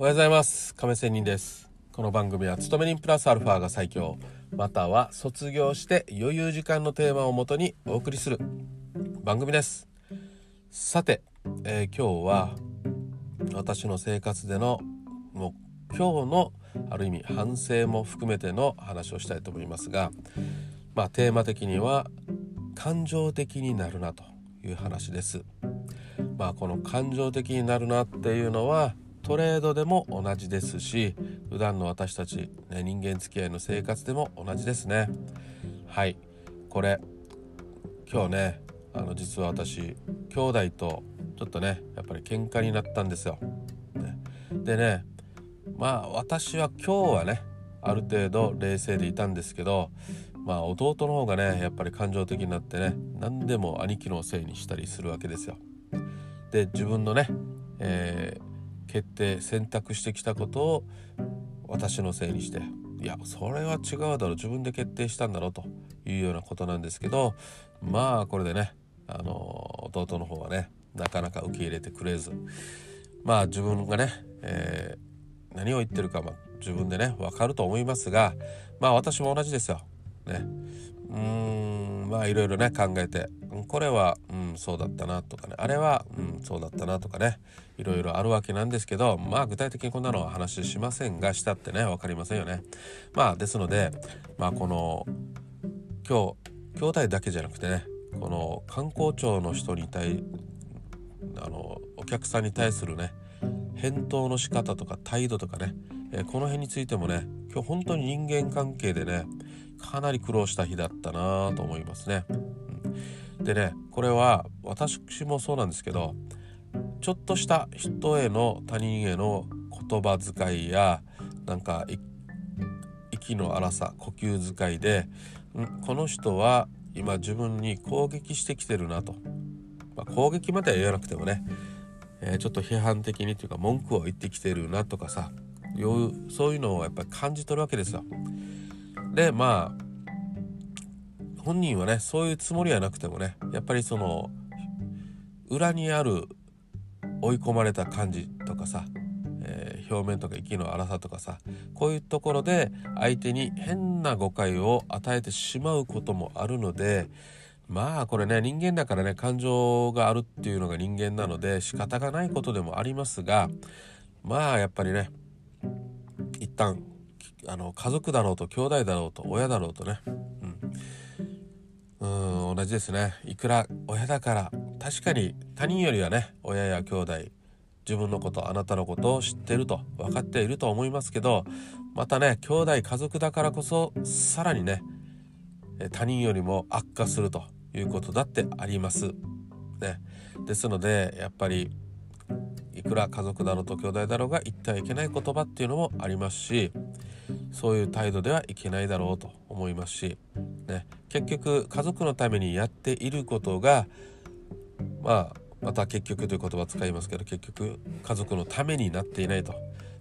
おはようございます。亀仙人です。この番組は勤め人プラスアルファが最強。または卒業して余裕時間のテーマをもとにお送りする番組です。さて、えー、今日は私の生活でのもう今日のある意味反省も含めての話をしたいと思いますがまあテーマ的には感情的になるなという話です。まあこの感情的になるなっていうのはトレードでも同じですし普段の私たち、ね、人間付き合いの生活でも同じですね。はい。これ今日ねあの実は私兄弟とちょっとねやっぱり喧嘩になったんですよ、ね、でねまあ私は今日はねある程度冷静でいたんですけどまあ弟の方がねやっぱり感情的になってね何でも兄貴のせいにしたりするわけですよ。で自分のね、えー、決定選択してきたことを私のせいにしていやそれは違うだろう自分で決定したんだろうというようなことなんですけどまあこれでねあの弟の方はねなかなか受け入れてくれずまあ自分がね、えー、何を言ってるか、まあ、自分でね分かると思いますがまあ私も同じですよ。ね、うーんまあいろいろね考えてこれは、うん、そうだったなとかねあれは、うん、そうだったなとかねいろいろあるわけなんですけどまあ具体的にこんなのは話しませんがしたってね分かりませんよね。まあですのでまあこの今日兄弟だけじゃなくてねこの観光庁の人に対あのお客さんに対するね返答の仕方とか態度とかね、えー、この辺についてもね今日本当に人間関係でねかなり苦労した日だったなと思いますね。でねこれは私もそうなんですけどちょっとした人への他人への言葉遣いやなんか息の荒さ呼吸遣いでこの人は今自分に攻撃してきてるなと、まあ、攻撃までは言わなくてもね、えー、ちょっと批判的にというか文句を言ってきてるなとかさそういうのをやっぱり感じ取るわけですよ。でまあ本人はねそういうつもりはなくてもねやっぱりその裏にある追い込まれた感じとかさ、えー、表面とか息の荒さとかさこういうところで相手に変な誤解を与えてしまうこともあるのでまあこれね人間だからね感情があるっていうのが人間なので仕方がないことでもありますがまあやっぱりね一旦あの家族だろうと兄弟だろうと親だろうとね、同じですねいくら親だから確かに他人よりはね親や兄弟自分のことあなたのことを知ってると分かっていると思いますけどまたね兄弟家族だからこそさらにね他人よりも悪化するということだってあります。ね、ですのでやっぱりいくら家族だろうと兄弟だろうが言ってはいけない言葉っていうのもありますしそういう態度ではいけないだろうと思いますし、ね、結局家族のためにやっていることがまあまた結局という言葉使いますけど結局家族のためになっていないと。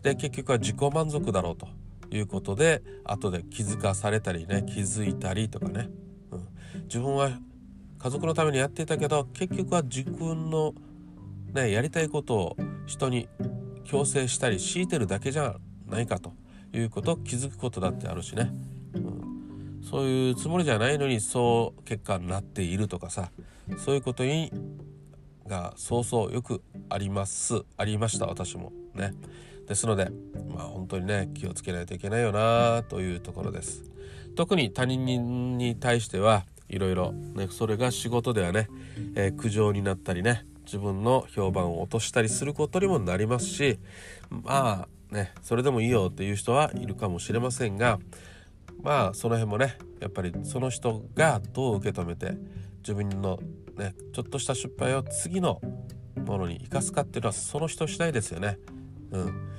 で結局は自己満足だろうということで後で気づかされたりね気づいたりとかね、うん、自分は家族のためにやっていたけど結局は自分の、ね、やりたいことを人に強制したり強いてるだけじゃないかということを気づくことだってあるしね、そういうつもりじゃないのにそう結果になっているとかさそういうことにがそうそうよくありますありました私もね。ですのでまあ本当にね気をつけないといけないよなというところです。特に他人に対してはいろいろそれが仕事ではね、えー、苦情になったりね自分の評判を落としたりすることにもなりますしまあねそれでもいいよっていう人はいるかもしれませんがまあその辺もねやっぱりその人がどう受け止めて自分のねちょっとした失敗を次のものに生かすかっていうのはその人次第ですよね。うん、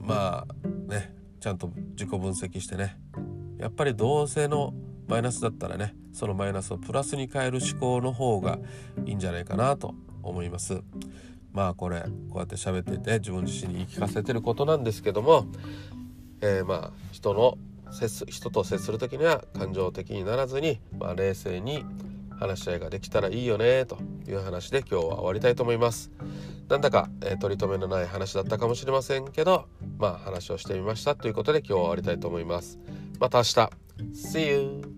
まあねちゃんと自己分析してねやっぱりどうせのマイナスだったらねそのマイナスをプラスに変える思考の方がいいんじゃないかなと思います。まあこれこうやって喋ってて自分自身に言い聞かせてることなんですけども、えー、まあ人の接す人と接する時には感情的にならずに、まあ、冷静に話し合いができたらいいよねという話で今日は終わりたいと思います。なんだか、えー、取り留めのない話だったかもしれませんけどまあ話をしてみましたということで今日は終わりたいと思いますまた明日 See you!